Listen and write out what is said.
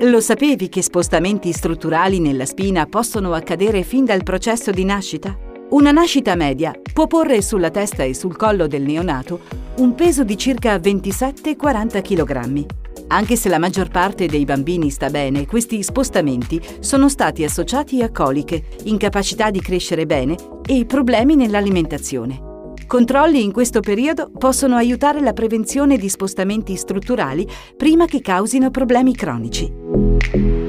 Lo sapevi che spostamenti strutturali nella spina possono accadere fin dal processo di nascita? Una nascita media può porre sulla testa e sul collo del neonato un peso di circa 27-40 kg. Anche se la maggior parte dei bambini sta bene, questi spostamenti sono stati associati a coliche, incapacità di crescere bene e problemi nell'alimentazione. Controlli in questo periodo possono aiutare la prevenzione di spostamenti strutturali prima che causino problemi cronici.